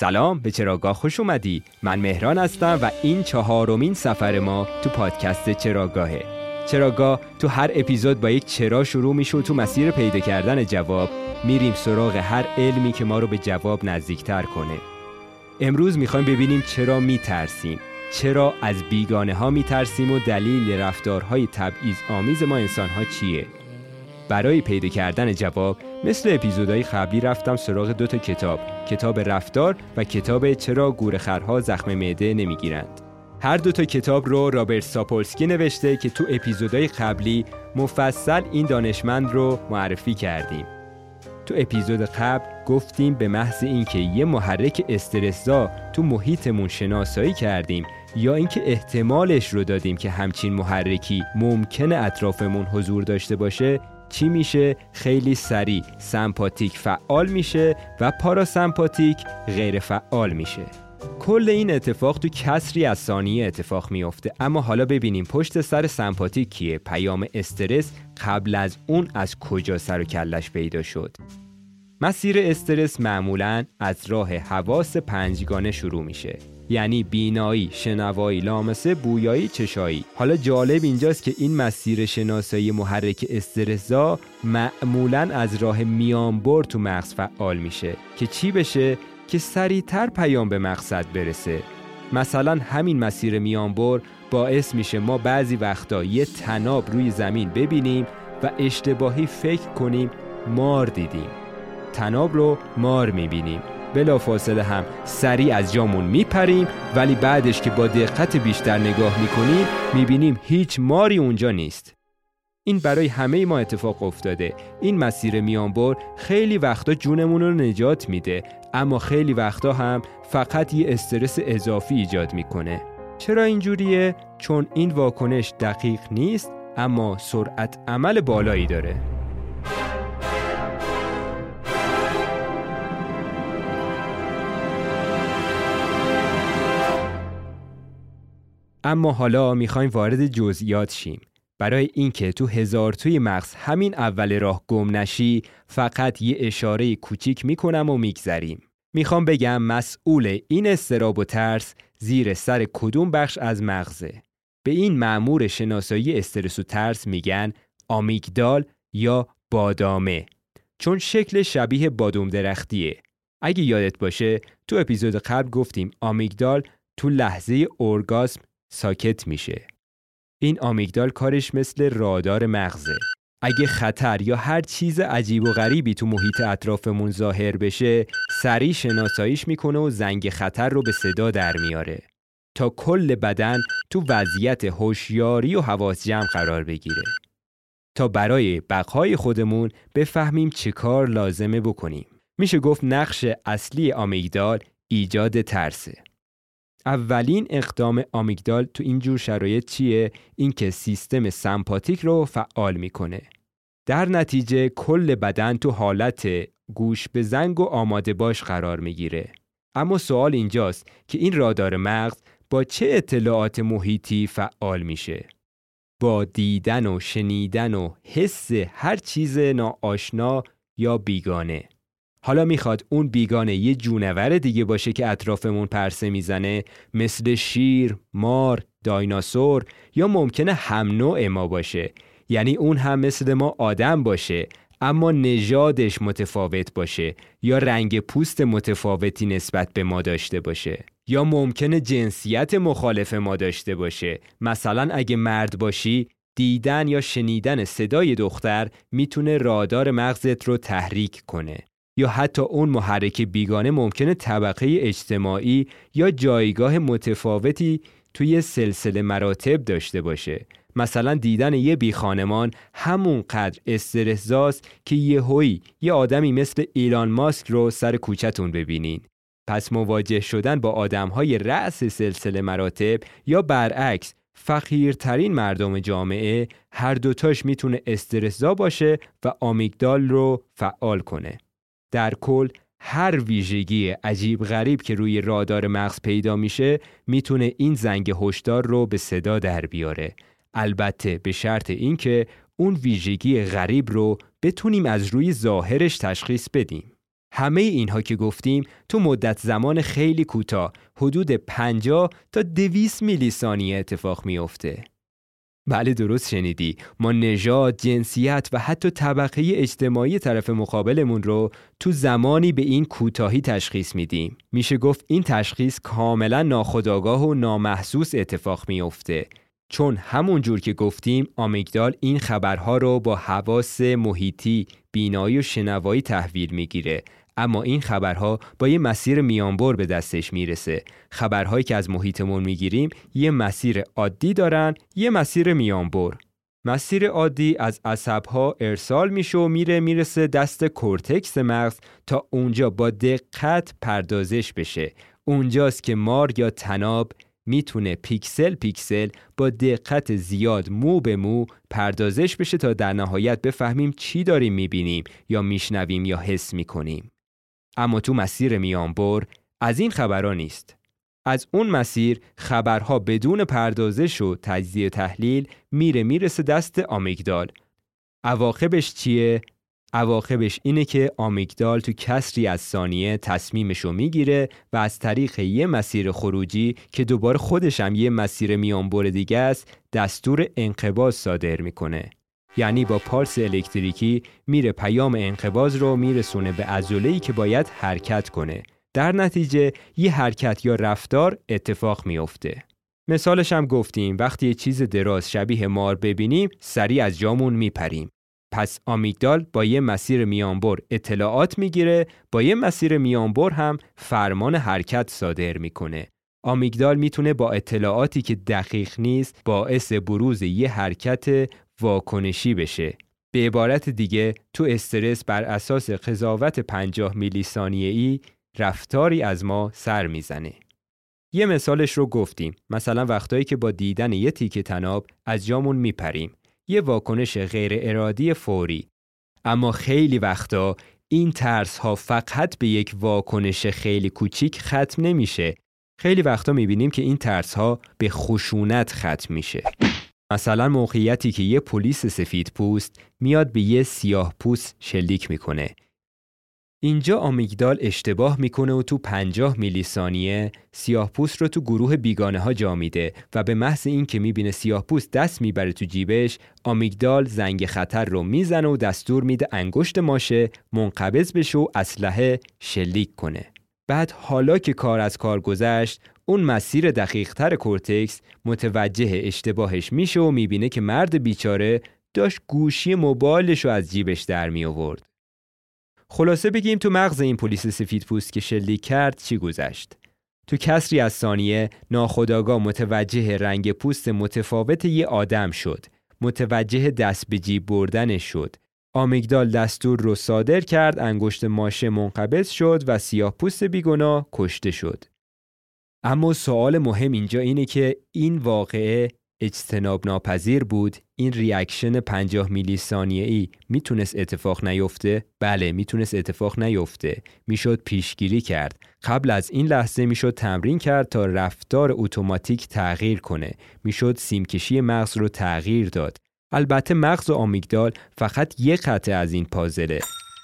سلام به چراگاه خوش اومدی. من مهران هستم و این چهارمین سفر ما تو پادکست چراگاهه چراگاه تو هر اپیزود با یک چرا شروع میشه و تو مسیر پیدا کردن جواب میریم سراغ هر علمی که ما رو به جواب نزدیکتر کنه. امروز می‌خوایم ببینیم چرا میترسیم. چرا از بیگانه ها میترسیم و دلیل رفتارهای تبعیض آمیز ما انسان ها چیه؟ برای پیدا کردن جواب مثل اپیزودهای قبلی رفتم سراغ دو تا کتاب کتاب رفتار و کتاب چرا گورخرها زخم معده نمی‌گیرند. هر دو تا کتاب رو رابرت ساپولسکی نوشته که تو اپیزودهای قبلی مفصل این دانشمند رو معرفی کردیم. تو اپیزود قبل گفتیم به محض اینکه یه محرک استرسزا تو محیطمون شناسایی کردیم یا اینکه احتمالش رو دادیم که همچین محرکی ممکنه اطرافمون حضور داشته باشه چی میشه؟ خیلی سریع. سمپاتیک فعال میشه و پاراسمپاتیک غیر فعال میشه. کل این اتفاق تو کسری از ثانیه اتفاق میافته. اما حالا ببینیم پشت سر سمپاتیک کیه. پیام استرس قبل از اون از کجا سر و کلش پیدا شد؟ مسیر استرس معمولا از راه حواس پنجگانه شروع میشه. یعنی بینایی، شنوایی، لامسه، بویایی، چشایی. حالا جالب اینجاست که این مسیر شناسایی محرک استرسا معمولا از راه میانبر تو مغز فعال میشه که چی بشه؟ که سریعتر پیام به مقصد برسه. مثلا همین مسیر میانبر باعث میشه ما بعضی وقتا یه تناب روی زمین ببینیم و اشتباهی فکر کنیم مار دیدیم. تناب رو مار می‌بینیم. بلا فاصله هم سریع از جامون میپریم ولی بعدش که با دقت بیشتر نگاه می‌کنیم می‌بینیم هیچ ماری اونجا نیست. این برای همه ما اتفاق افتاده. این مسیر میانبر خیلی وقتا جونمون رو نجات میده اما خیلی وقتا هم فقط یه استرس اضافی ایجاد می‌کنه. چرا اینجوریه؟ چون این واکنش دقیق نیست اما سرعت عمل بالایی داره. اما حالا می‌خوایم وارد جزئیات شیم. برای اینکه تو هزار توی مغز همین اول راه گم نشی فقط یه اشاره کوچیک می‌کنم و میگذریم. می‌خوام بگم مسئول این استراب و ترس زیر سر کدوم بخش از مغزه. به این معمور شناسایی استرس و ترس میگن آمیگدال یا بادامه. چون شکل شبیه بادوم درختیه. اگه یادت باشه تو اپیزود قبل گفتیم آمیگدال تو لحظه اورگاسم ساکت میشه. این آمیگدال کارش مثل رادار مغزه. اگه خطر یا هر چیز عجیب و غریبی تو محیط اطرافمون ظاهر بشه، سریع شناساییش می‌کنه و زنگ خطر رو به صدا در میاره. تا کل بدن تو وضعیت هوشیاری و حواس جمع قرار بگیره. تا برای بقای خودمون بفهمیم چه کار لازمه بکنیم. میشه گفت نقش اصلی آمیگدال ایجاد ترسه. اولین اقدام آمیگدال تو این جور شرایط چیه؟ اینکه سیستم سمپاتیک رو فعال می‌کنه. در نتیجه کل بدن تو حالت گوش به زنگ و آماده باش قرار می‌گیره. اما سوال اینجاست که این رادار مغز با چه اطلاعات محیطی فعال میشه؟ با دیدن و شنیدن و حس هر چیز ناآشنا یا بیگانه. حالا می‌خواد اون بیگانه یه جونور دیگه باشه که اطرافمون پرسه می‌زنه مثل شیر، مار، دایناسور یا ممکنه هم نوع ما باشه. یعنی اون هم مثل ما آدم باشه اما نژادش متفاوت باشه یا رنگ پوست متفاوتی نسبت به ما داشته باشه. یا ممکنه جنسیت مخالف ما داشته باشه. مثلا اگه مرد باشی دیدن یا شنیدن صدای دختر می‌تونه رادار مغزت رو تحریک کنه. یا حتی اون محرک بیگانه ممکنه طبقه اجتماعی یا جایگاه متفاوتی توی سلسله مراتب داشته باشه. مثلا دیدن یه بی خانمان همونقدر استرسزاست که یه هوی یه آدمی مثل ایلان ماسک رو سر کوچتون ببینین. پس مواجه شدن با آدمهای رأس سلسله مراتب یا برعکس فقیرترین مردم جامعه هر دوتاش می‌تونه استرسزا باشه و آمیگدال رو فعال کنه. در کل هر ویژگی عجیب غریب که روی رادار مغز پیدا میشه می‌تونه این زنگ هشدار رو به صدا در بیاره البته به شرط اینکه اون ویژگی غریب رو بتونیم از روی ظاهرش تشخیص بدیم همه اینها که گفتیم تو مدت زمان خیلی کوتاه حدود 50 تا 200 میلی ثانیه اتفاق میافته. بله درست شنیدی ما نژاد، جنسیت و حتی طبقه اجتماعی طرف مقابلمون رو تو زمانی به این کوتاهی تشخیص میدیم. میشه گفت این تشخیص کاملا ناخودآگاه و نامحسوس اتفاق میافته. چون همون جور که گفتیم آمیگدال این خبرها رو با حواس محیطی، بینایی و شنوایی تحویل می‌گیره اما این خبرها با یه مسیر میانبر به دستش می‌رسه. خبرهایی که از محیطمون می‌گیریم یه مسیر عادی دارن یه مسیر میانبر. مسیر عادی از عصبها ارسال میشه و میره می‌رسه دست کورتکس مغز تا اونجا با دقت پردازش بشه. اونجاست که مار یا طناب می‌تونه پیکسل پیکسل با دقت زیاد مو به مو پردازش بشه تا در نهایت بفهمیم چی داریم می‌بینیم یا میشنویم یا حس می‌کنیم. اما تو مسیر میانبر از این خبرها نیست. از اون مسیر خبرها بدون پردازش و تجزیه تحلیل میره می‌رسه دست آمیگدال. عواقبش چیه؟ عواقبش اینه که آمیگدال تو کسری از ثانیه تصمیمشو می‌گیره و از طریق یه مسیر خروجی که دوباره خودش هم یه مسیر میانبر دیگه است دستور انقباز صادر می‌کنه. یعنی با پارس الکتریکی میره پیام انقباز رو میرسونه به عضله‌ای که باید حرکت کنه. در نتیجه یه حرکت یا رفتار اتفاق میافته. مثالش هم گفتیم وقتی یه چیز دراز شبیه مار ببینیم سریع از جامون میپریم. پس آمیگدال با یه مسیر میانبر اطلاعات می‌گیره با یه مسیر میانبر هم فرمان حرکت صادر می‌کنه آمیگدال می‌تونه با اطلاعاتی که دقیق نیست باعث بروز یه حرکت واکنشی بشه. به عبارت دیگه تو استرس بر اساس قضاوت 50 میلی ثانیه ای رفتاری از ما سر می‌زنه. یه مثالش رو گفتیم. مثلا وقتایی که با دیدن یه تیکه تناب از جامون میپریم. یه واکنش غیر ارادی فوری. اما خیلی وقتا این ترس ها فقط به یک واکنش خیلی کوچیک ختم نمیشه. خیلی وقتا می‌بینیم که این ترس ها به خشونت ختم میشه. مثلا موقعیتی که یه پلیس سفید پوست میاد به یه سیاه پوست شلیک می‌کنه. اینجا آمیگدال اشتباه می‌کنه و تو 50 میلی ثانیه سیاه پوست رو تو گروه بیگانه ها جا میده و به محض این که می‌بینه سیاه پوست دست می‌بره تو جیبش آمیگدال زنگ خطر رو می‌زنه و دستور میده انگشت ماشه منقبض بشه و اسلحه شلیک کنه. بعد حالا که کار از کار گذشت اون مسیر دقیقتر کورتکس متوجه اشتباهش میشه و می‌بینه که مرد بیچاره داشت گوشی موبایلش رو از جیبش در می آورد. خلاصه بگیم تو مغز این پلیس سفید پوست که شلیک کرد چی گذشت؟ تو کسری از ثانیه ناخداگاه متوجه رنگ پوست متفاوت یه آدم شد. متوجه دست به جیب بردنش شد. آمیگدال دستور رو صادر کرد انگشت ماشه منقبض شد و سیاه پوست بیگناه کشته شد. اما سوال مهم اینجا اینه که این واقعه اجتناب ناپذیر بود؟ این reaction 50 میلی ثانیه ای می‌تونست اتفاق نیفته؟ بله می‌تونست اتفاق نیفته. می‌شد پیشگیری کرد. قبل از این لحظه می‌شد تمرین کرد تا رفتار اتوماتیک تغییر کنه. می‌شد سیمکشی مغز رو تغییر داد. البته مغز و آمیگدال فقط یک قطعه از این پازله.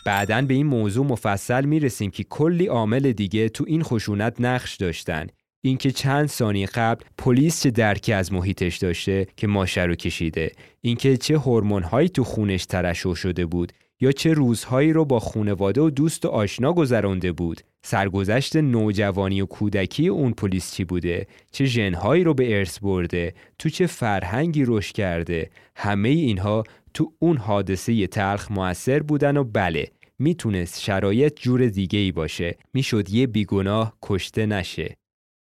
بعدا به این موضوع مفصل می‌رسیم که کلی عامل دیگه تو این خشونت نقش داشتن. اینکه چند ثانیه قبل پلیس چه درکی از محیطش داشته که ماشه رو کشیده. اینکه چه هورمون‌هایی تو خونش ترشح شده بود. یا چه روزهایی رو با خونواده و دوست و آشنا گذرانده بود؟ سرگذشت نوجوانی و کودکی اون پلیس چی بوده؟ چه ژنهایی رو به ارث برده؟ تو چه فرهنگی رشد کرده؟ همه اینها تو اون حادثه تلخ موثر بودن و بله می‌تونست شرایط جور دیگه ای باشه. می‌شد یه بیگناه کشته نشه.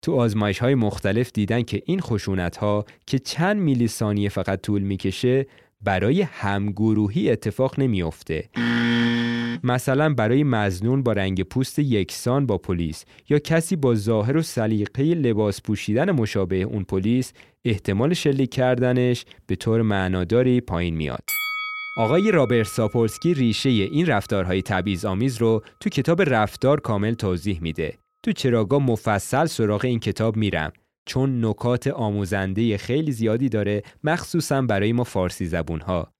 تو آزمایش های مختلف دیدن که این خشونت ها که چند میلی ثانیه فقط طول می‌کشه برای همگروهی اتفاق نمیافته. مثلا برای مزنون با رنگ پوست یکسان با پلیس یا کسی با ظاهر و سلیقه لباس پوشیدن مشابه اون پلیس احتمال شلیک کردنش به طور معناداری پایین میاد. آقای رابرت ساپولسکی ریشه این رفتارهای تبعیض آمیز رو تو کتاب رفتار کامل توضیح میده. تو چراگاه مفصل سراغ این کتاب میرم چون نکات آموزنده خیلی زیادی داره مخصوصا برای ما فارسی زبون ها.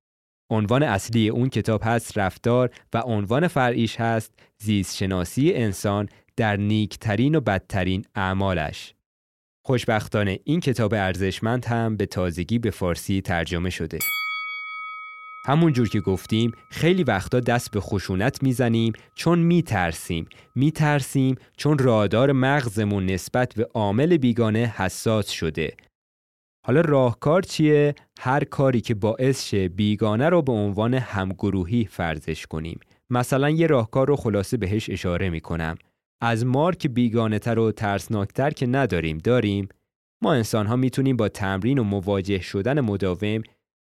عنوان اصلی اون کتاب هست رفتار و عنوان فرعیش هست زیست شناسی انسان در نیکترین و بدترین اعمالش. خوشبختانه این کتاب ارزشمند هم به تازگی به فارسی ترجمه شده. همونجور که گفتیم خیلی وقتا دست به خشونت می‌زنیم چون میترسیم میترسیم چون رادار مغزمون نسبت به عامل بیگانه حساس شده حالا راهکار چیه؟ هر کاری که باعث شه بیگانه رو به عنوان همگروهی فرضش کنیم. مثلا یه راهکار رو خلاصه بهش اشاره می‌کنم. از مارک بیگانه تر و ترسناکتر که نداریم داریم ما انسان ها می‌تونیم با تمرین و مواجه شدن مداوم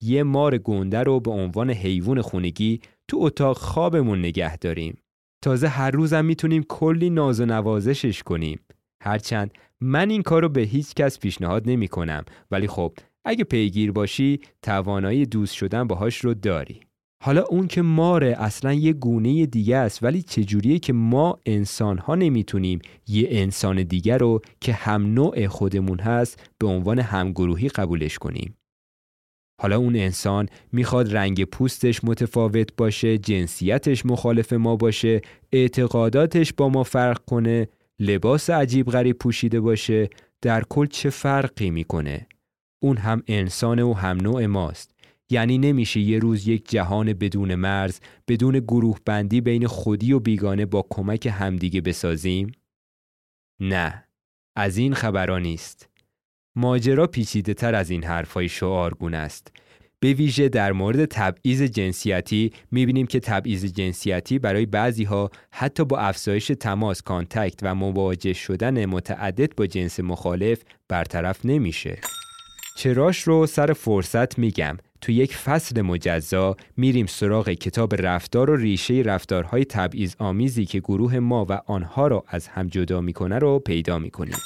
یه مار گنده رو به عنوان حیوان خونگی تو اتاق خوابمون نگه داریم. تازه هر روزم می‌تونیم کلی ناز و نوازشش کنیم. هرچند من این کار رو به هیچ کس پیشنهاد نمی کنم ولی خب اگه پیگیر باشی توانایی دوست شدن باهاش رو داری. حالا اون که ماره اصلا یه گونه دیگه است ولی چجوریه که ما انسان ها نمی‌تونیم یه انسان دیگر رو که هم نوع خودمون هست به عنوان همگروهی قبولش کنیم. حالا اون انسان می‌خواد رنگ پوستش متفاوت باشه، جنسیتش مخالف ما باشه، اعتقاداتش با ما فرق کنه، لباس عجیب غریب پوشیده باشه، در کل چه فرقی می‌کنه؟ اون هم انسان و هم نوع ماست. یعنی نمیشه یه روز یک جهان بدون مرز، بدون گروه بندی بین خودی و بیگانه با کمک همدیگه بسازیم؟ نه، از این خبران نیست. ماجرا پیچیده تر از این حرفای شعارگون است. به ویژه در مورد تبعیض جنسیتی می‌بینیم که تبعیض جنسیتی برای بعضی ها حتی با افزایش تماس contact و مواجه شدن متعدد با جنس مخالف برطرف نمیشه. چراش رو سر فرصت میگم تو یک فصل مجزا میریم سراغ کتاب رفتار و ریشه رفتارهای تبعیض آمیزی که گروه ما و آنها را از هم جدا می‌کنه رو پیدا می‌کنیم.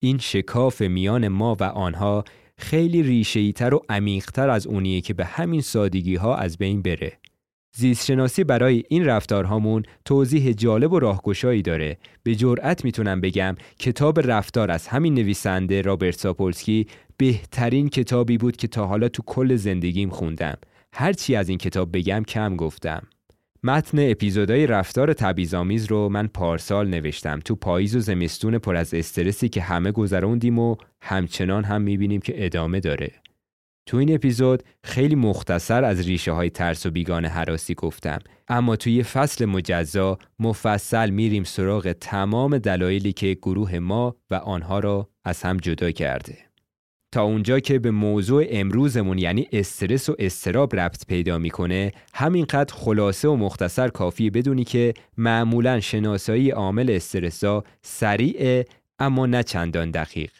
این شکاف میان ما و آنها خیلی ریشه تر و عمیقتر از اونیه که به همین سادگی ها از بین بره. زیست شناسی برای این رفتارهامون توضیح جالب و راهگشایی داره. به جرأت می‌تونم بگم کتاب رفتار از همین نویسنده رابرت ساپولسکی بهترین کتابی بود که تا حالا تو کل زندگیم خوندم. هرچی از این کتاب بگم کم گفتم. متن اپیزودهای رفتار تبیزامیز رو من پارسال نوشتم تو پاییز و زمستون پر از استرسی که همه گذروندیم و همچنان هم می‌بینیم که ادامه داره. تو این اپیزود خیلی مختصر از ریشه های ترس و بیگان حراسی گفتم اما توی فصل مجزا مفصل میریم سراغ تمام دلایلی که گروه ما و آنها را از هم جدا کرده. تا اونجا که به موضوع امروزمون یعنی استرس و استراب ربط پیدا می‌کنه همینقدر خلاصه و مختصر کافیه بدونی که معمولا شناسایی عامل استرسا سریعه اما نه چندان دقیق.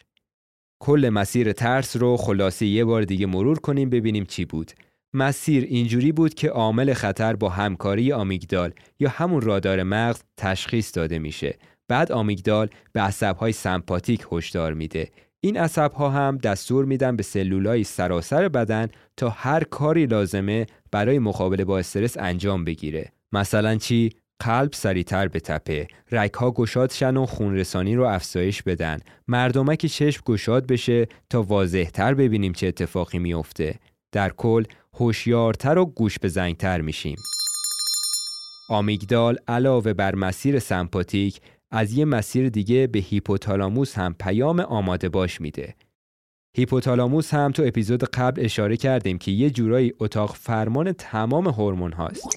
کل مسیر ترس رو خلاصه یه بار دیگه مرور کنیم ببینیم چی بود. مسیر اینجوری بود که عامل خطر با همکاری آمیگدال یا همون رادار مغز تشخیص داده میشه. بعد آمیگدال به عصبهای سمپاتیک هشدار میده. این عصب ها هم دستور میدن به سلولای سراسر بدن تا هر کاری لازمه برای مقابله با استرس انجام بگیره. مثلا چی؟ قلب سریعتر بتپه، رک ها گشاد شن و خونرسانی رو افزایش بدن، مردمک چشم گشاد بشه تا واضحتر ببینیم چه اتفاقی میافته. در کل هوشیارتر و گوش به زنگتر میشیم. آمیگدال علاوه بر مسیر سمپاتیک از یه مسیر دیگه به هیپوتالاموس هم پیام آماده باش میده. هیپوتالاموس هم تو اپیزود قبل اشاره کردیم که یه جورایی اتاق فرمان تمام هورمون هاست.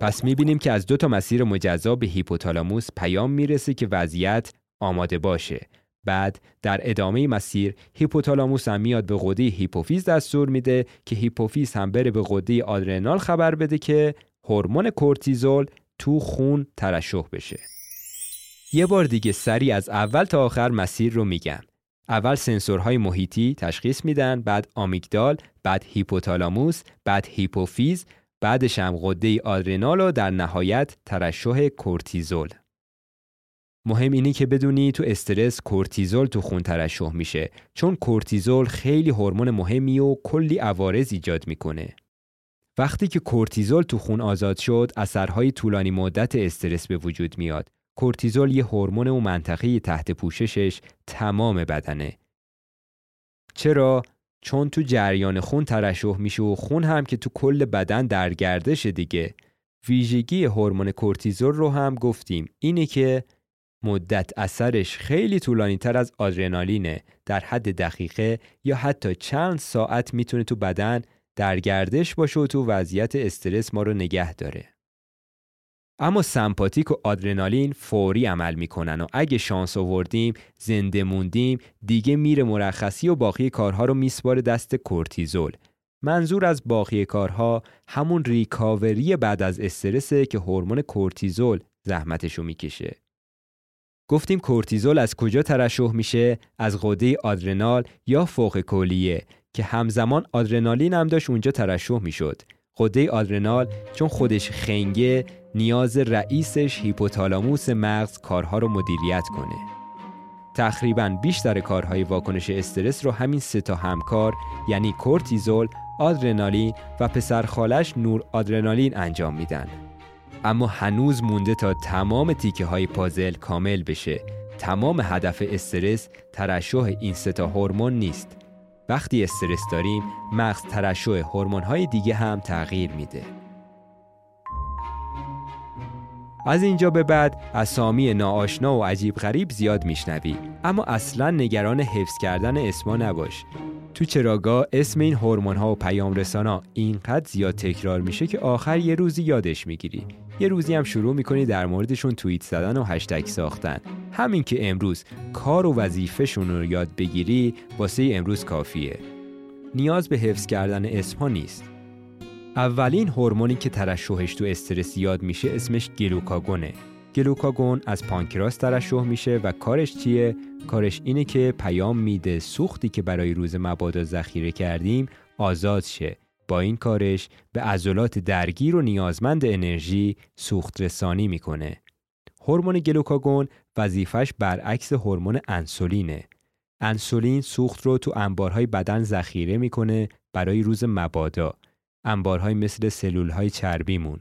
پس می‌بینیم که از دو تا مسیر مجزا به هیپوتالاموس پیام می‌رسه که وضعیت آماده باشه. بعد در ادامه مسیر هیپوتالاموس هم میاد به غده هیپوفیز دستور میده که هیپوفیز هم بره به غده آدرنال خبر بده که هورمون کورتیزول تو خون ترشح بشه. یه بار دیگه سری از اول تا آخر مسیر رو میگم. اول سنسورهای محیطی تشخیص میدن، بعد آمیگدال، بعد هیپوتالاموس، بعد هیپوفیز، بعدش هم غده آدرنال و در نهایت ترشح کورتیزول. مهم اینه که بدونی تو استرس کورتیزول تو خون ترشح میشه چون کورتیزول خیلی هورمون مهمیه و کلی عوارض ایجاد می‌کنه. وقتی که کورتیزول تو خون آزاد شد، اثرهای طولانی مدت استرس به وجود میاد. کورتیزول یه هورمونه و منطقه تحت پوششش تمام بدنه. چرا؟ چون تو جریان خون ترشح میشه و خون هم که تو کل بدن در گردش دیگه ویژگی هورمون کورتیزول رو هم گفتیم اینه که مدت اثرش خیلی طولانی تر از آدرنالینه در حد دقیقه یا حتی چند ساعت می‌تونه تو بدن در گردش باشه و تو وضعیت استرس ما رو نگه داره. اما سمپاتیک و آدرنالین فوری عمل می‌کنن و اگه شانس آوردیم زنده موندیم دیگه میره مرخصی و باقی کارها رو میسپاره دست کورتیزول. منظور از باقی کارها همون ریکاوری بعد از استرسه که هورمون کورتیزول زحمتشو می‌کشه. گفتیم کورتیزول از کجا ترشح میشه؟ از غده آدرنال یا فوق کلیه؟ که همزمان آدرنالین هم داشت اونجا ترشح می‌شد غده آدرنال چون خودش خنگه نیاز رئیسش هیپوتالاموس مغز کارها رو مدیریت کنه تقریبا بیشتر کارهای واکنش استرس رو همین سه تا همکار یعنی کورتیزول، آدرنالین و پسرخالش نور آدرنالین انجام میدن. اما هنوز مونده تا تمام تیکه های پازل کامل بشه. تمام هدف استرس ترشح این سه تا هورمون نیست. وقتی استرس داریم مغز ترشح هورمون های دیگه هم تغییر میده. از اینجا به بعد اسامی ناآشنا و عجیب غریب زیاد میشنوی. اما اصلا نگران حفظ کردن اسما نباش. تو چراگاه اسم این هورمون ها و پیام رسانا اینقدر زیاد تکرار میشه که آخر یه روزی یادش می‌گیری. یه روزی هم شروع می‌کنی در موردشون توییت زدن و هشتگ ساختن. همین که امروز کار و وظیفهشون رو یاد بگیری واسه امروز کافیه. نیاز به حفظ کردن اسمها نیست. اولین هورمونی که ترشحش تو استرس یاد میشه اسمش گلوکاگونه. گلوکاگون از پانکراس ترشح میشه و کارش چیه؟ کارش اینه که پیام میده سوختی که برای روز مبادا ذخیره کردیم آزاد شه. با این کارش به عضلات درگیر و نیازمند انرژی سوخت رسانی می‌کنه. هورمون گلوکاگون وظیفش برعکس هورمون انسولینه. انسولین سوخت رو تو انبارهای بدن ذخیره می‌کنه برای روز مبادا. انبارهای مثل سلولهای چربیمون.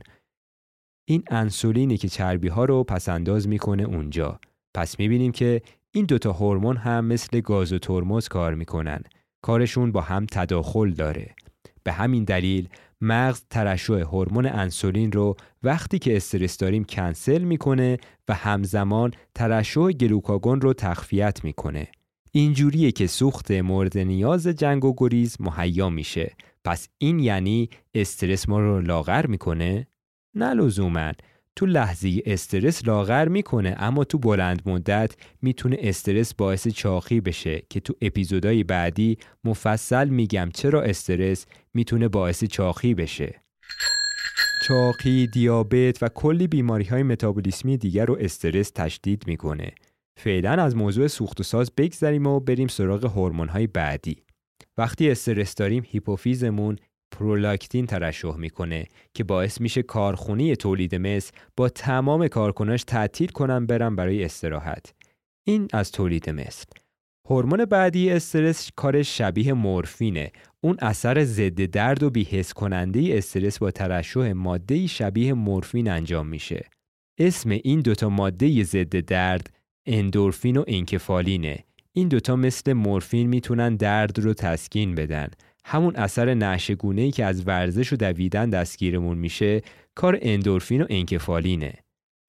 این انسولینی که چربی ها رو پسنداز می‌کنه اونجا. پس می‌بینیم که این دوتا هورمون هم مثل گاز و ترمز کار می‌کنن. کارشون با هم تداخل داره. به همین دلیل مغز ترشح هورمون انسولین رو وقتی که استرس داریم کنسل می‌کنه و همزمان ترشح گلوکاگون رو تخفیت می‌کنه. اینجوریه که سوخت مورد نیاز جنگ و گریز مهیا میشه. پس این یعنی استرس ما رو لاغر می‌کنه؟ نه لزوما تو لحظه استرس لاغر می‌کنه اما تو بلند مدت می‌تونه استرس باعث چاقی بشه که تو اپیزودهای بعدی مفصل میگم چرا استرس می‌تونه باعث چاقی بشه چاقی، دیابت و کلی بیماری های متابولیسمی دیگر رو استرس تشدید می‌کنه. فعلا از موضوع سوخت و ساز بگذریم و بریم سراغ هورمون های بعدی. وقتی استرس داریم هیپوفیزمون پرولاکتین ترشح می‌کنه که باعث میشه کارخونی تولید مثل با تمام کارکناش تعطیل کنن برن برای استراحت. این از تولید مثل هورمون بعدی استرس کارش شبیه مورفینه. اون اثر ضد درد و بیهس کننده استرس با ترشح ماده شبیه مورفین انجام میشه. اسم این دوتا ماده ضد درد اندورفین و انکفالینه. این دوتا مثل مورفین می‌تونن درد رو تسکین بدن. همون اثر نشگونه ای که از ورزش و دویدن دستگیرمون میشه کار اندورفین و انکفالینه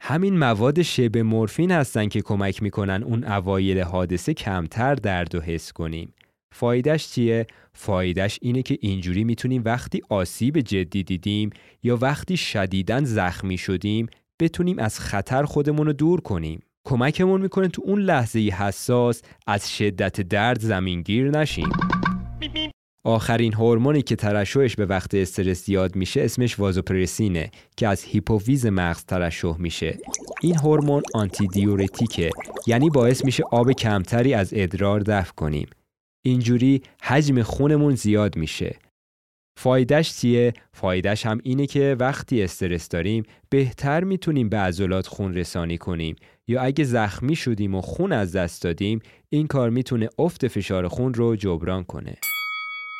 همین مواد شبه مورفین هستن که کمک می‌کنن اون اوایل حادثه کمتر درد و حس کنیم فایدهش چیه؟ فایدهش اینه که اینجوری می‌تونیم وقتی آسیب جدی دیدیم یا وقتی شدیدن زخمی شدیم بتونیم از خطر خودمون رو دور کنیم. کمکمون می‌کنه تو اون لحظه حساس از شدت درد زمینگیر نشیم. آخرین هورمونی که ترشحش به وقت استرس زیاد میشه اسمش وازوپرسینه که از هیپوفیز مغز ترشح میشه این هورمون آنتی دیورتیکه یعنی باعث میشه آب کمتری از ادرار دفع کنیم اینجوری حجم خونمون زیاد میشه فایدهش چیه؟ فایدهش هم اینه که وقتی استرس داریم بهتر می‌تونیم به عضلات خون رسانی کنیم یا اگه زخمی شدیم و خون از دست دادیم این کار می‌تونه افت فشار خون رو جبران کنه.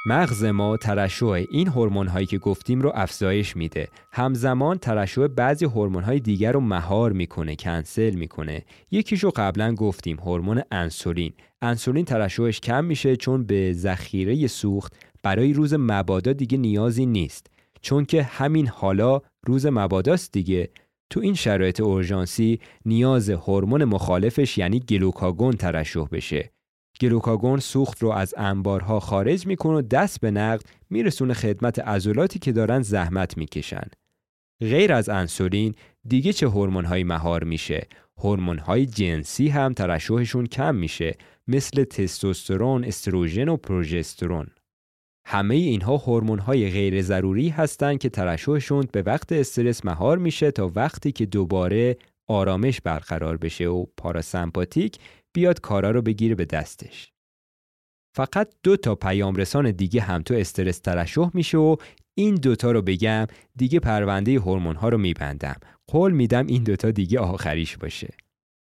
مغز ما ترشح این هورمون هایی که گفتیم رو افزایش میده. همزمان ترشح بعضی هورمون های دیگر رو مهار می‌کنه کنسل می‌کنه. یکیشو قبلا گفتیم هورمون انسولین. انسولین ترشحش کم میشه چون به ذخیره سوخت برای روز مبادا دیگه نیازی نیست. چون که همین حالا روز مباداست دیگه. تو این شرایط اورژانسی نیاز هورمون مخالفش یعنی گلوکاگون ترشح بشه. گلوکاگون سوخت رو از انبارها خارج می‌کنه و دست به نقد میرسونه خدمت عضلاتی که دارن زحمت می‌کشن. غیر از انسولین دیگه چه هورمون‌هایی مهار میشه؟ هورمون‌های جنسی هم ترشحشون کم میشه مثل تستوسترون، استروژن و پروژسترون. همه اینها هورمون‌های غیر ضروری هستند که ترشحشون به وقت استرس مهار میشه تا وقتی که دوباره آرامش برقرار بشه و پاراسمپاتیک بیاد کارا رو بگیره به دستش. فقط دو تا پیام رسان دیگه هم تو استرس ترشح میشه و این دوتا رو بگم دیگه پرونده هورمون ها رو میبندم. قول میدم این دوتا دیگه آخریش باشه.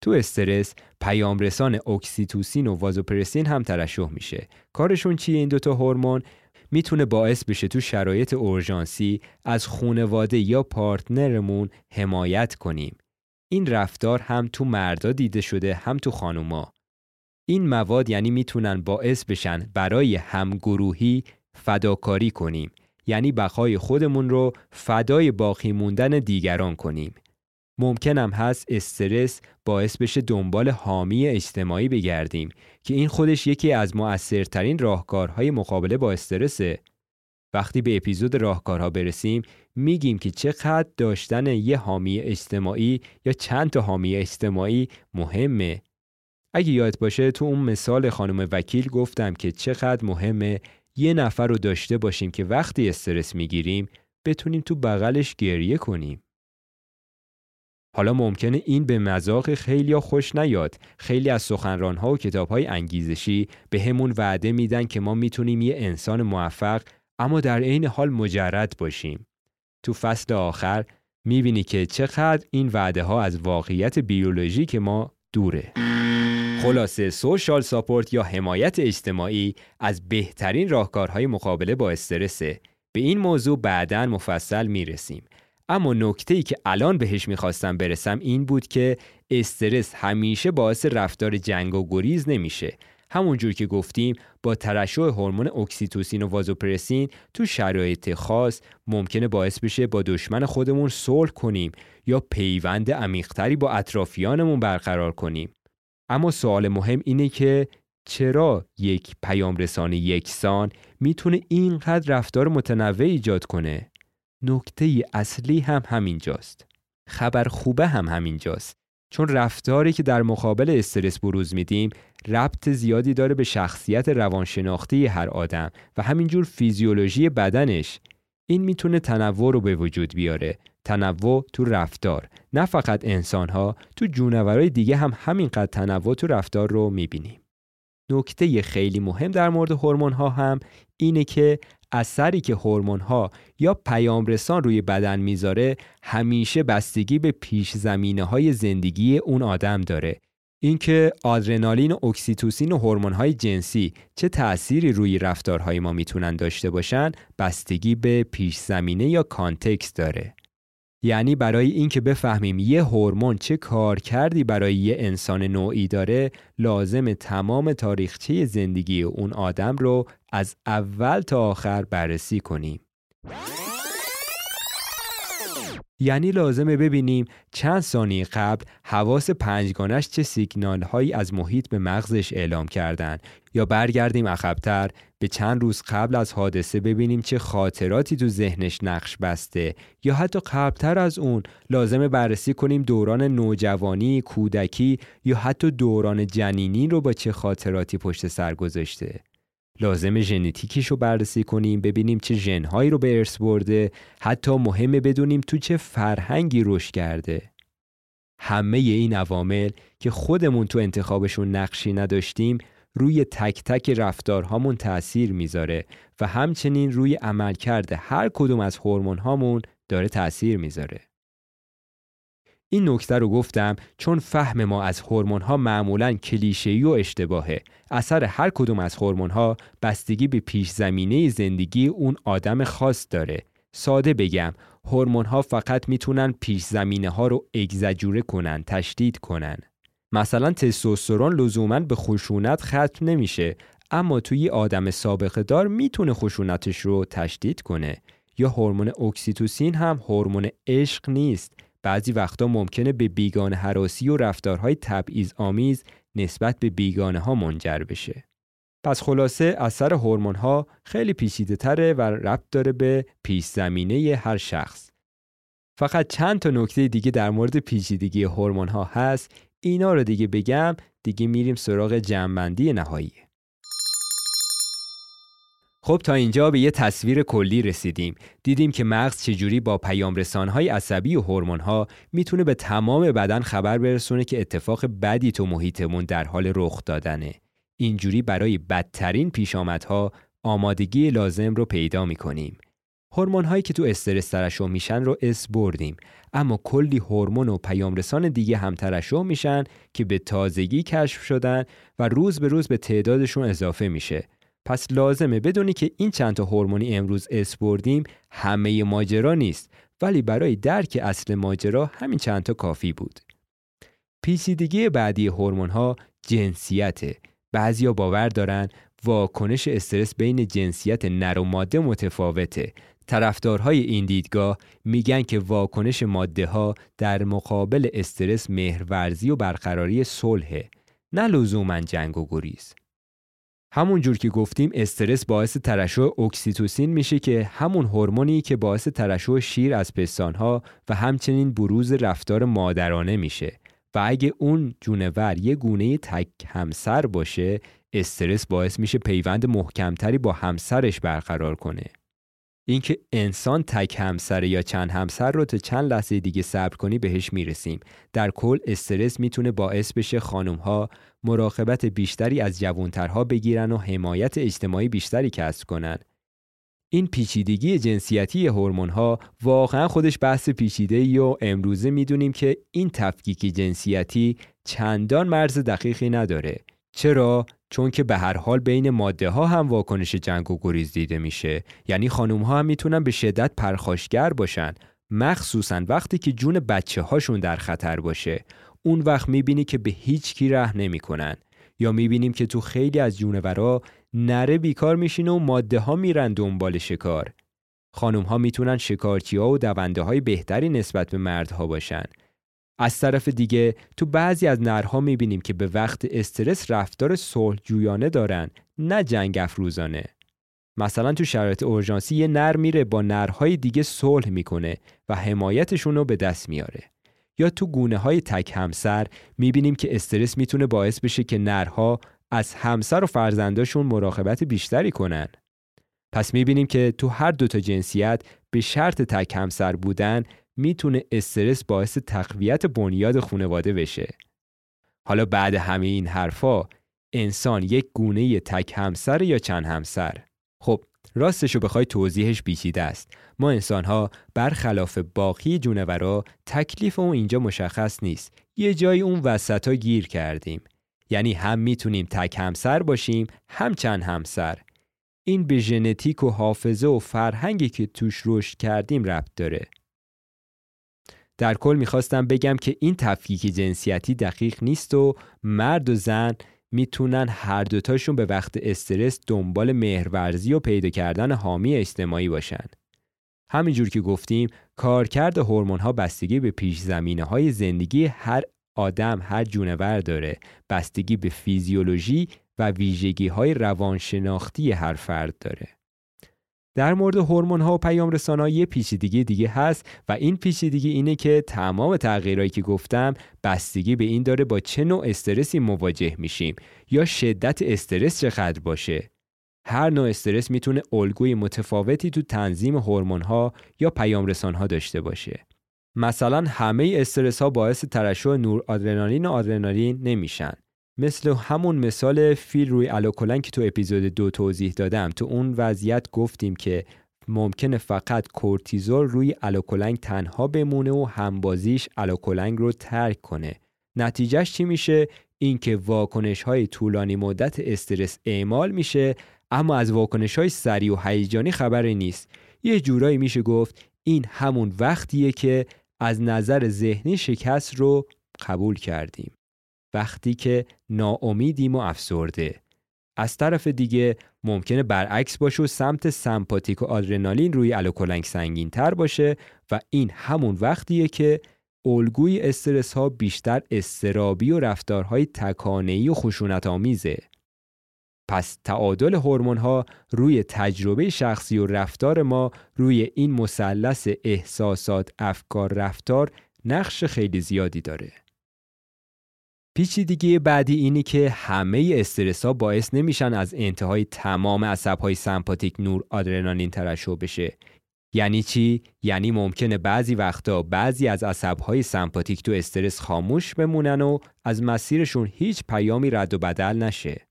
تو استرس پیام رسان اکسیتوسین و وازوپرسین هم ترشح میشه. کارشون چیه این دوتا هورمون؟ می‌تونه باعث بشه تو شرایط اورژانسی از خونواده یا partner مون حمایت کنیم. این رفتار هم تو مردا دیده شده هم تو خانوما. این مواد یعنی می‌تونن باعث بشن برای همگروهی فداکاری کنیم یعنی بقای خودمون رو فدای باقی موندن دیگران کنیم. ممکنم هست استرس باعث بشه دنبال حامی اجتماعی بگردیم که این خودش یکی از مؤثرترین راهکارهای مقابله با استرسه. وقتی به اپیزود راهکارها برسیم میگیم که چقدر داشتن یه حامی اجتماعی یا چند تا حامی اجتماعی مهمه. اگه یاد باشه تو اون مثال خانم وکیل گفتم که چقدر مهمه یه نفر رو داشته باشیم که وقتی استرس می‌گیریم بتونیم تو بغلش گریه کنیم. حالا ممکنه این به مذاق خیلی خوش نیاد. خیلی از سخنرانها و کتابهای انگیزشی به همون وعده میدن که ما می‌تونیم یه انسان موفق اما در عین حال مجرد باشیم. تو فصل آخر می‌بینی که چقدر این وعده ها از واقعیت بیولوژیک ما دوره. خلاصه social support یا حمایت اجتماعی از بهترین راهکارهای مقابله با استرسه. به این موضوع بعدا مفصل می‌رسیم. اما نکته ای که الان بهش می‌خواستم برسم این بود که استرس همیشه باعث رفتار جنگ و گریز نمیشه همونجور که گفتیم با ترشح هورمون اکسیتوسین و وازوپرسین تو شرایط خاص ممکنه باعث بشه با دشمن خودمون صلح کنیم یا پیوند عمیقتری با اطرافیانمون برقرار کنیم. اما سوال مهم اینه که چرا یک پیام رسانی یکسان می‌تونه اینقدر رفتار متنوع ایجاد کنه؟ نکته اصلی هم همینجاست. خبر خوبه هم همینجاست. چون رفتاری که در مقابل استرس بروز میدیم ربط زیادی داره به شخصیت روانشناختی هر آدم و همینجور فیزیولوژی بدنش. این می‌تونه تنوع رو به وجود بیاره. تنوع تو رفتار نه فقط انسان ها تو جونورای دیگه هم همینقدر تنوع تو رفتار رو می‌بینیم. نکته خیلی مهم در مورد هورمون ها هم اینه که اثری که هورمون ها یا پیام رسان روی بدن می‌ذاره همیشه بستگی به پیش زمینه های زندگی اون آدم داره. اینکه آدرنالین و اکسیتوسین و هورمون های جنسی چه تأثیری روی رفتارهای ما می‌تونن داشته باشن بستگی به پیش زمینه یا کانتکست داره. یعنی برای اینکه بفهمیم یه هورمون چه کار کردی برای یه انسان نوعی داره لازم تمام تاریخچه زندگی اون آدم رو از اول تا آخر بررسی کنیم. یعنی لازمه ببینیم چند ثانیه قبل حواس پنجگانش چه سیگنال هایی از محیط به مغزش اعلام کردن یا برگردیم عقبتر به چند روز قبل از حادثه ببینیم چه خاطراتی تو ذهنش نقش بسته یا حتی قبلتر از اون لازمه بررسی کنیم دوران نوجوانی، کودکی یا حتی دوران جنینی رو با چه خاطراتی پشت سر گذاشته. لازم ژنتیکیش رو بررسی کنیم ببینیم چه ژنهایی رو به ارث برده حتی مهمه بدونیم تو چه فرهنگی رشد کرده. همه این عوامل که خودمون تو انتخابشون نقشی نداشتیم روی تک تک رفتارهامون تأثیر می‌ذاره و همچنین روی عملکرد هر کدوم از هورمون هامون داره تأثیر می‌ذاره. این نکته رو گفتم چون فهم ما از هورمون ها معمولا کلیشه‌ای و اشتباهه. اثر هر کدوم از هورمون ها بستگی به پیش زمینه زندگی اون آدم خاص داره. ساده بگم هورمون ها فقط می‌تونن پیش زمینه ها رو اگزجوره کنن، تشدید کنن. مثلا تستوسترون لزوما به خشونت ختم نمیشه اما توی آدم سابقه دار می‌تونه خشونتش رو تشدید کنه یا هورمون اکسیتوسین هم هورمون عشق نیست بعضی وقتا ممکنه به بیگانه حراسی و رفتارهای تبعیض آمیز نسبت به بیگانه ها منجر بشه. پس خلاصه اثر هورمون ها خیلی پیچیده تره و ربط داره به پیش زمینه هر شخص. فقط چند تا نکته دیگه در مورد پیچیدگی هورمون ها هست اینا رو دیگه بگم دیگه میریم سراغ جمعبندی نهایی. خب تا اینجا به یه تصویر کلی رسیدیم. دیدیم که مغز چجوری با پیام رسانهای عصبی و هورمون‌ها می‌تونه به تمام بدن خبر برسونه که اتفاق بدی تو محیطمون در حال رخ دادنه. اینجوری برای بدترین پیشامدها آمادگی لازم رو پیدا می‌کنیم. هورمون هایی که تو استرس ترشح میشن رو اسم بردیم اما کلی هورمون و پیامرسان دیگه هم ترشح میشن که به تازگی کشف شدن و روز به روز به تعدادشون اضافه میشه پس لازمه بدونی که این چند تا هورمونی امروز اسم بردیم همه ماجرا نیست ولی برای درک اصل ماجرا همین چند تا کافی بود. پیچیدگی بعدی هورمون ها جنسیته. بعضیا باور دارن واکنش استرس بین جنسیت نر و ماده متفاوته. طرفدارهای این دیدگاه میگن که واکنش ماده ها در مقابل استرس مهرورزی و برقراری صلح نه لزوما جنگ و گریز. همون جور که گفتیم استرس باعث ترشح اکسیتوسین میشه که همون هورمونی که باعث ترشح شیر از پستانها و همچنین بروز رفتار مادرانه میشه. و اگه اون جونور یه گونه تک همسر باشه استرس باعث میشه پیوند محکمتری با همسرش برقرار کنه. اینکه انسان تک همسر یا چند همسر رو تا چند لحظه دیگه صبر کنی بهش می‌رسیم. در کل استرس می‌تونه باعث بشه خانم ها مراقبت بیشتری از جوانترها بگیرن و حمایت اجتماعی بیشتری کسب کنن. این پیچیدگی جنسیتی هورمون ها واقعا خودش بحث پیچیده و امروزه می‌دونیم که این تفکیک جنسیتی چندان مرز دقیقی نداره. چرا؟ چون که به هر حال بین ماده ها هم واکنش جنگ و گریز دیده میشه. یعنی خانم ها هم می‌تونن به شدت پرخاشگر باشن. مخصوصا وقتی که جون بچه هاشون در خطر باشه. اون وقت می‌بینی که به هیچ کی ره نمی‌کنن یا می‌بینیم که تو خیلی از جونورا نره بیکار میشینه و ماده ها میرن دنبال شکار. خانم ها می‌تونن شکارچی ها و دونده های بهتری نسبت به مردها باشن. از طرف دیگه تو بعضی از نرها می‌بینیم که به وقت استرس رفتار صلح جویانه دارن نه جنگ افروزانه. مثلا تو شرایط اورژانسی یه نر میره با نرهای دیگه صلح می‌کنه و حمایتشون رو به دست میاره یا تو گونه های تک همسر می‌بینیم که استرس می‌تونه باعث بشه که نرها از همسر و فرزنداشون مراقبت بیشتری کنن پس می‌بینیم که تو هر دوتا جنسیت به شرط تک همسر بودن می‌تونه استرس باعث تقویت بنیاد خانواده بشه. حالا بعد همه این حرفا انسان یک گونه تک همسر یا چند همسر؟ خب راستش رو بخوای توضیحش پیچیده است. ما انسان ها برخلاف باقی جونورا تکلیف اون اینجا مشخص نیست. یه جای اون وسط ها گیر کردیم. یعنی هم می‌تونیم تک همسر باشیم هم چند همسر. این به ژنتیک و حافظه و فرهنگی که توش رشد کردیم ربط داره. در کل می‌خواستم بگم که این تفکیک جنسیتی دقیق نیست و مرد و زن می‌تونن هر دوتاشون به وقت استرس دنبال مهرورزی و پیدا کردن حامی اجتماعی باشن. همینجور که گفتیم کارکرد هورمون ها بستگی به پیش زمینه های زندگی هر آدم هر جونور داره بستگی به فیزیولوژی و ویژگی های روانشناختی هر فرد داره. در مورد هورمون ها و پیام رسان یه پیچیدگی دیگه هست و این پیچیدگی اینه که تمام تغییرهایی که گفتم بستگی به این داره با چه نوع استرسی مواجه میشیم یا شدت استرس چقدر باشه. هر نوع استرس می‌تونه الگوی متفاوتی تو تنظیم هورمون ها یا پیام رسان ها داشته باشه. مثلا همه استرس ها باعث ترشح نور آدرنالین و آدرنالین نمیشن. مثل همون مثال فیل روی الاکلنگ که تو اپیزود دو توضیح دادم. تو اون وضعیت گفتیم که ممکنه فقط کورتیزول روی الاکلنگ تنها بمونه و همبازیش الاکلنگ رو ترک کنه. نتیجهش چی میشه؟ اینکه واکنش های طولانی مدت استرس اعمال میشه اما از واکنش های سریع و هیجانی خبری نیست. یه جورایی میشه گفت این همون وقتیه که از نظر ذهنی شکست رو قبول کردیم. وقتی که ناامیدیم و افسرده از طرف دیگه ممکنه برعکس باشه و سمت سمپاتیک و آدرنالین روی الوکلنگ سنگین تر باشه و این همون وقتیه که الگوی استرس ها بیشتر استرابی و رفتارهای تکانه‌ای و خشونت آمیزه. پس تعادل هورمون ها روی تجربه شخصی و رفتار ما روی این مثلث احساسات افکار رفتار نقش خیلی زیادی داره. پیچیدگی بعدی اینی که همه استرس ها باعث نمیشن از انتهای تمام عصب های سمپاتیک نور آدرنالین ترشح بشه. یعنی چی؟ یعنی ممکنه بعضی وقتا بعضی از عصب های سمپاتیک تو استرس خاموش بمونن و از مسیرشون هیچ پیامی رد و بدل نشه.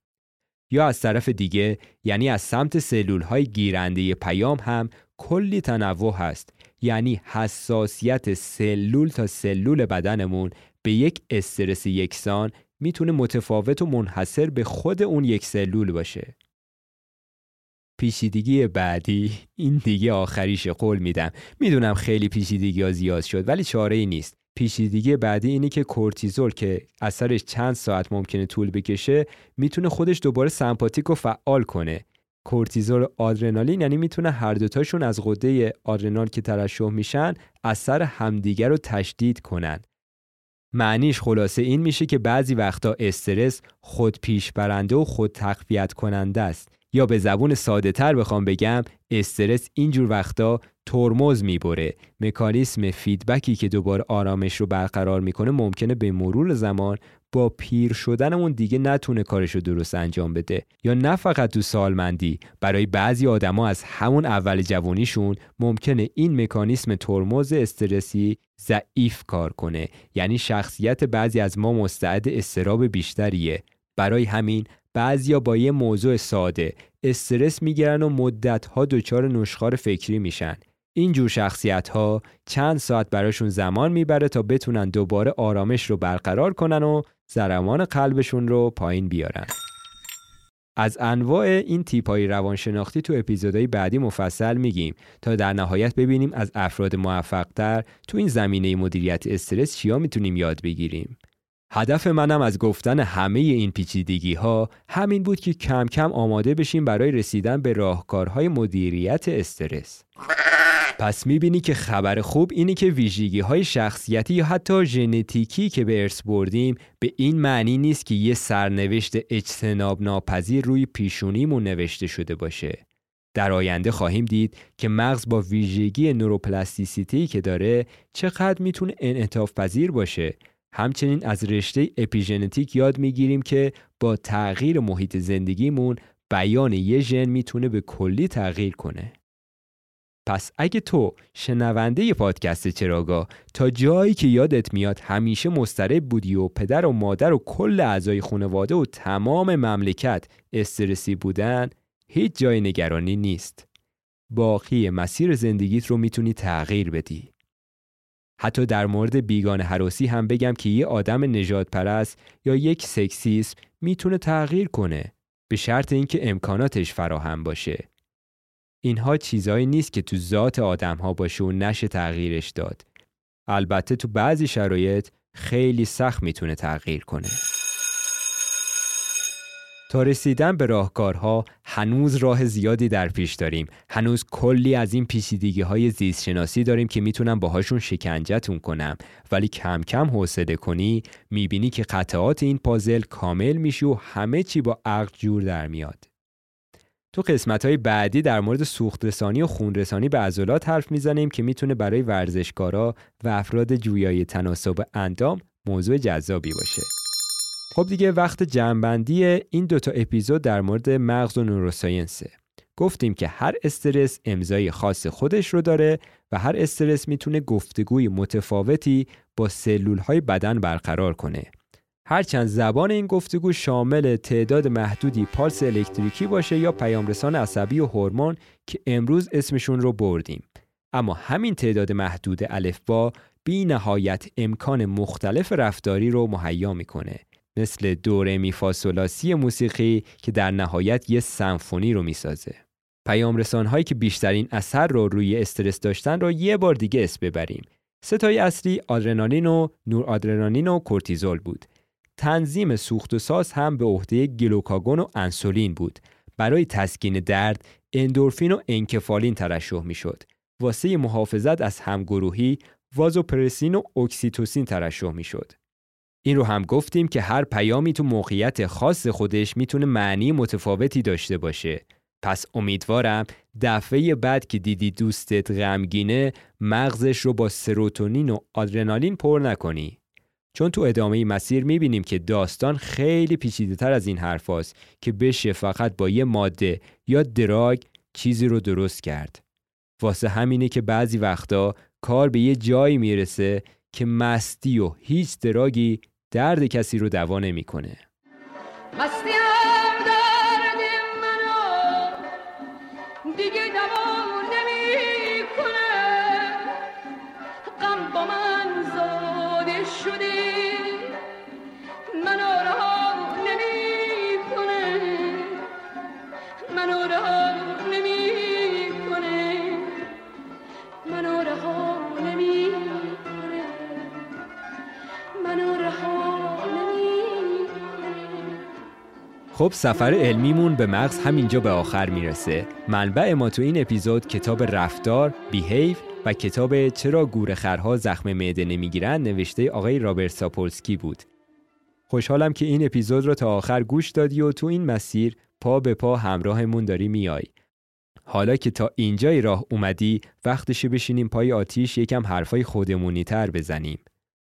یا از طرف دیگه یعنی از سمت سلول های گیرنده پیام هم کلی تنوع هست. یعنی حساسیت سلول تا سلول بدنمون به یک استرس یکسان می‌تونه متفاوت و منحصر به خود اون یک سلول باشه. پیچیدگی بعدی این دیگه آخریش قول میدم. می‌دونم خیلی پیچیدگی ها زیاد شد ولی چاره ای نیست. پیچیدگی بعدی اینه که کورتیزول که اثرش چند ساعت ممکنه طول بکشه می‌تونه خودش دوباره سمپاتیک رو فعال کنه کورتیزول و آدرنالین یعنی می‌تونه هر دوتاشون از غده آدرنال که ترشح میشن اثر همدیگر رو تشدید کنن معنیش خلاصه این میشه که بعضی وقتا استرس خود پیش برنده و خود تقویت کننده است. یا به زبون ساده تر بخوام بگم استرس اینجور وقتا ترمز می‌بره. مکانیسم فیدبکی که دوباره آرامش رو برقرار می‌کنه ممکنه به مرور زمان با پیر شدنمون دیگه نتونه کارش درست انجام بده. یا نه فقط تو سالمندی برای بعضی آدما از همون اول جوانیشون ممکنه این مکانیسم ترمز استرسی ضعیف کار کنه. یعنی شخصیت بعضی از ما مستعد استراب بیشتریه. برای همین بعضیا با یه موضوع ساده استرس می‌گیرن و مدتها دچار نشخار فکری میشن. این جور شخصیت ها چند ساعت براشون زمان می‌بره تا بتونن دوباره آرامش رو برقرار کنن و زرمان قلبشون رو پایین بیارن. از انواع این تیپ های روانشناختی تو اپیزودهای بعدی مفصل میگیم تا در نهایت ببینیم از افراد موفقتر تو این زمینه مدیریت استرس چیا می‌تونیم یاد بگیریم. هدف منم از گفتن همه این پیچیدگی ها همین بود که کم کم آماده بشیم برای رسیدن به راهکارهای مدیریت استرس. پس می‌بینی که خبر خوب اینه که ویژگی های شخصیتی یا حتی ژنتیکی که به ارث بردیم به این معنی نیست که یه سرنوشت اجتناب ناپذیر روی پیشونیمون نوشته شده باشه. در آینده خواهیم دید که مغز با ویژگی نوروپلاستیسیتی که داره چقدر می‌تونه انعطاف پذیر باشه همچنین از رشته اپیژنتیک یاد می‌گیریم که با تغییر محیط زندگیمون بیان یه ژن می‌تونه به کلی تغییر کنه. پس اگه تو شنونده پادکست چراگاه تا جایی که یادت میاد همیشه مسترب بودی و پدر و مادر و کل اعضای خانواده و تمام مملکت استرسی بودن هیچ جای نگرانی نیست. باقی مسیر زندگیت رو می‌تونی تغییر بدی. حتی در مورد بیگان حراسی هم بگم که یه آدم نجات پرست یا یک سکسیسم می‌تونه تغییر کنه به شرط اینکه امکاناتش فراهم باشه. اینها چیزایی نیست که تو ذات آدم ها باشه و نشه تغییرش داد. البته تو بعضی شرایط خیلی سخت می‌تونه تغییر کنه. تا رسیدن به راهکارها هنوز راه زیادی در پیش داریم هنوز کلی از این پیچیدگی های زیست داریم که می‌تونم باهاشون شکنجتون کنم ولی کم کم حوصله کنی می‌بینی که قطعات این پازل کامل میشه و همه چی با عقل جور در میاد تو قسمت های بعدی در مورد سوخت رسانی و خون رسانی به عضلات حرف می‌زنیم که می‌تونه برای ورزشکارا و افراد جویای تناسب اندام موضوع جذابی باشه. خب دیگه وقت جنبندی این دوتا اپیزود در مورد مغز و نوروساینسه. گفتیم که هر استرس امضای خاص خودش رو داره و هر استرس می‌تونه گفتگوی متفاوتی با سلول های بدن برقرار کنه. هرچند زبان این گفتگو شامل تعداد محدودی پالس الکتریکی باشه یا پیامرسان عصبی و هورمون که امروز اسمشون رو بردیم. اما همین تعداد محدود الفبا بی نهایت امکان مختلف رفتاری رو مهیا می‌کنه. مثل دوره میفاسولاسی موسیقی که در نهایت یه سمفونی رو می‌سازه. پیامرسان هایی که بیشترین اثر رو روی استرس داشتن رو یه بار دیگه اسم ببریم. سه‌تای اصلی آدرنالین و نورآدرنالین و کورتیزول بود. تنظیم سوخت و ساز هم به عهده گلوکاگون و انسولین بود. برای تسکین درد اندورفین و انکفالین ترشح می‌شد. واسه محافظت از همگروهی وازوپرسین و اکسیتوسین ترشح می‌شد. این رو هم گفتیم که هر پیامی تو موقعیت خاص خودش می‌تونه معنی متفاوتی داشته باشه. پس امیدوارم دفعه بعد که دیدی دوستت غمگینه مغزش رو با سروتونین و آدرنالین پر نکنی. چون تو ادامه مسیر می‌بینیم که داستان خیلی پیچیده تر از این حرف که بشه فقط با یه ماده یا دراگ چیزی رو درست کرد. واسه همینه که بعضی وقتا کار به یه جایی می‌رسه که مستی و هیچ دراگی درد کسی رو دوا نمی‌کنه. مستی خب سفر علمیمون به مغز همینجا به آخر می‌رسه. منبع ما تو این اپیزود کتاب رفتار بیهیو و کتاب چرا گورخرها زخم معده نمی‌گیرن نوشته آقای رابرت ساپولسکی بود. خوشحالم که این اپیزود رو تا آخر گوش دادی و تو این مسیر پا به پا همراهمون داری میای. حالا که تا اینجای راه اومدی وقتشه بشینیم پای آتیش یکم حرفای خودمونی تر بزنیم.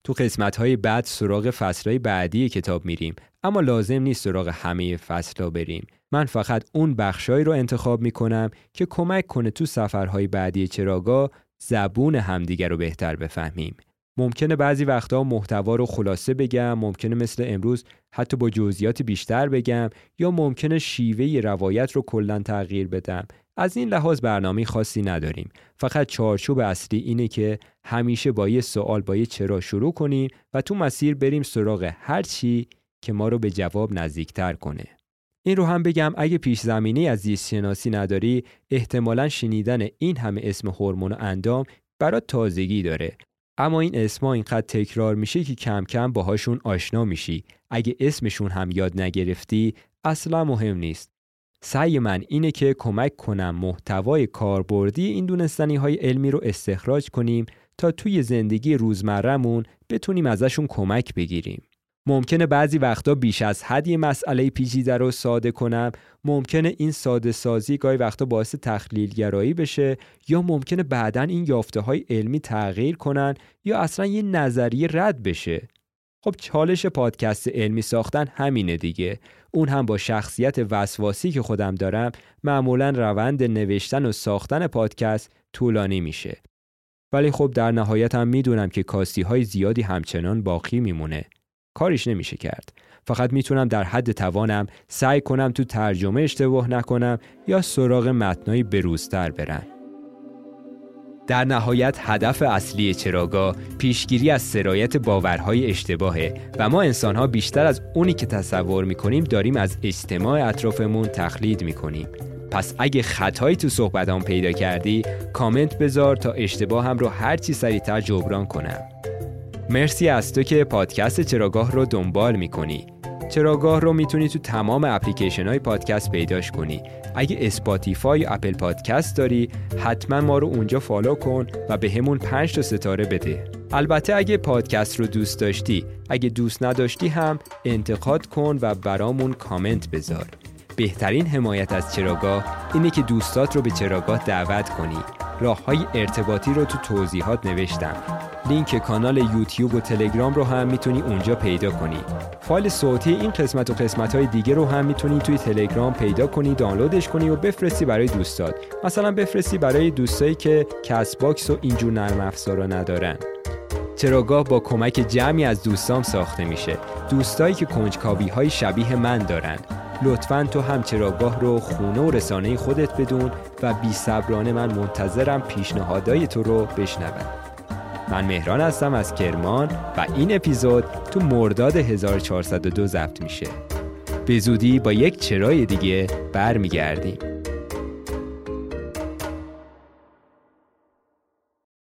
تو قسمت های بعد سراغ فصلهای بعدی کتاب میریم اما لازم نیست سراغ همه فصلها بریم. من فقط اون بخشهایی رو انتخاب می‌کنم که کمک کنه تو سفرهای بعدی چراگاه زبون همدیگر رو بهتر بفهمیم. ممکنه بعضی وقتها محتوا رو خلاصه بگم ممکنه مثل امروز حتی با جزئیات بیشتر بگم یا ممکنه شیوه روایت رو کلا تغییر بدم. از این لحاظ برنامه خاصی نداریم. فقط چارچوب اصلی اینه که همیشه با یه سوال با یه چرا شروع کنیم و تو مسیر بریم سراغ هر چی که ما رو به جواب نزدیکتر کنه. این رو هم بگم اگه پیش زمینه از زیست شناسی نداری احتمالا شنیدن این همه اسم هورمون و اندام برات تازگی داره. اما این اسما اینقدر تکرار میشه که کم کم باهاشون آشنا میشی. اگه اسمشون هم یاد نگرفتی اصلا مهم نیست. سعی من اینه که کمک کنم محتوای کاربردی این دونستنی های علمی رو استخراج کنیم تا توی زندگی روزمرهمون بتونیم ازشون کمک بگیریم. ممکنه بعضی وقتا بیش از حد یه مسئله پیچیده رو ساده کنم ممکنه این ساده سازی گاهی وقتا باعث تخلیل گرایی بشه یا ممکنه بعدا این یافته های علمی تغییر کنن یا اصلا یه نظریه رد بشه خب چالش پادکست علمی ساختن همینه دیگه. اون هم با شخصیت وسواسی که خودم دارم معمولا روند نوشتن و ساختن پادکست طولانی میشه. ولی خب در نهایت هم می‌دونم که کاستی های زیادی همچنان باقی میمونه. کاریش نمیشه کرد. فقط می‌تونم در حد توانم سعی کنم تو ترجمه اشتباه نکنم یا سراغ متنایی بروزتر برم. در نهایت هدف اصلی چراگاه پیشگیری از سرایت باورهای اشتباهه و ما انسانها بیشتر از اونی که تصور می‌کنیم داریم از اجتماع اطرافمون تقلید می‌کنیم. پس اگه خطایی تو صحبتام پیدا کردی کامنت بذار تا اشتباه هم رو هرچی سریعتر جبران کنم. مرسی از تو که پادکست چراگاه رو دنبال می‌کنی. چراگاه رو می‌تونی تو تمام اپلیکیشن های پادکست پیداش کنی. اگه اسپاتیفای یا اپل پادکست داری حتما ما رو اونجا follow کن و بهمون 5 تا ستاره بده. البته اگه پادکست رو دوست داشتی اگه دوست نداشتی هم انتقاد کن و برامون کامنت بذار. بهترین حمایت از چراگاه اینه که دوستات رو به چراگاه دعوت کنی. راه های ارتباطی رو تو توضیحات نوشتم. لینک کانال یوتیوب و تلگرام رو هم می‌تونی اونجا پیدا کنی. فایل صوتی این قسمت و قسمت های دیگه رو هم می‌تونی توی تلگرام پیدا کنی دانلودش کنی و بفرستی برای دوستات. مثلا بفرستی برای دوستایی که Castbox و اینجور نرم افزارا ندارن. چراگاه با کمک جمعی از دوستام ساخته میشه. دوستایی که کنجکاوی های شبیه من دارن. لطفا تو هم چراگاه رو خونه و رسانه خودت بدون و بی صبرانه من منتظرم پیشنهادای تو رو بشنوم. من مهران هستم از کرمان و این اپیزود تو مرداد 1402 ضبط میشه. به زودی با یک چرای دیگه برمیگردیم.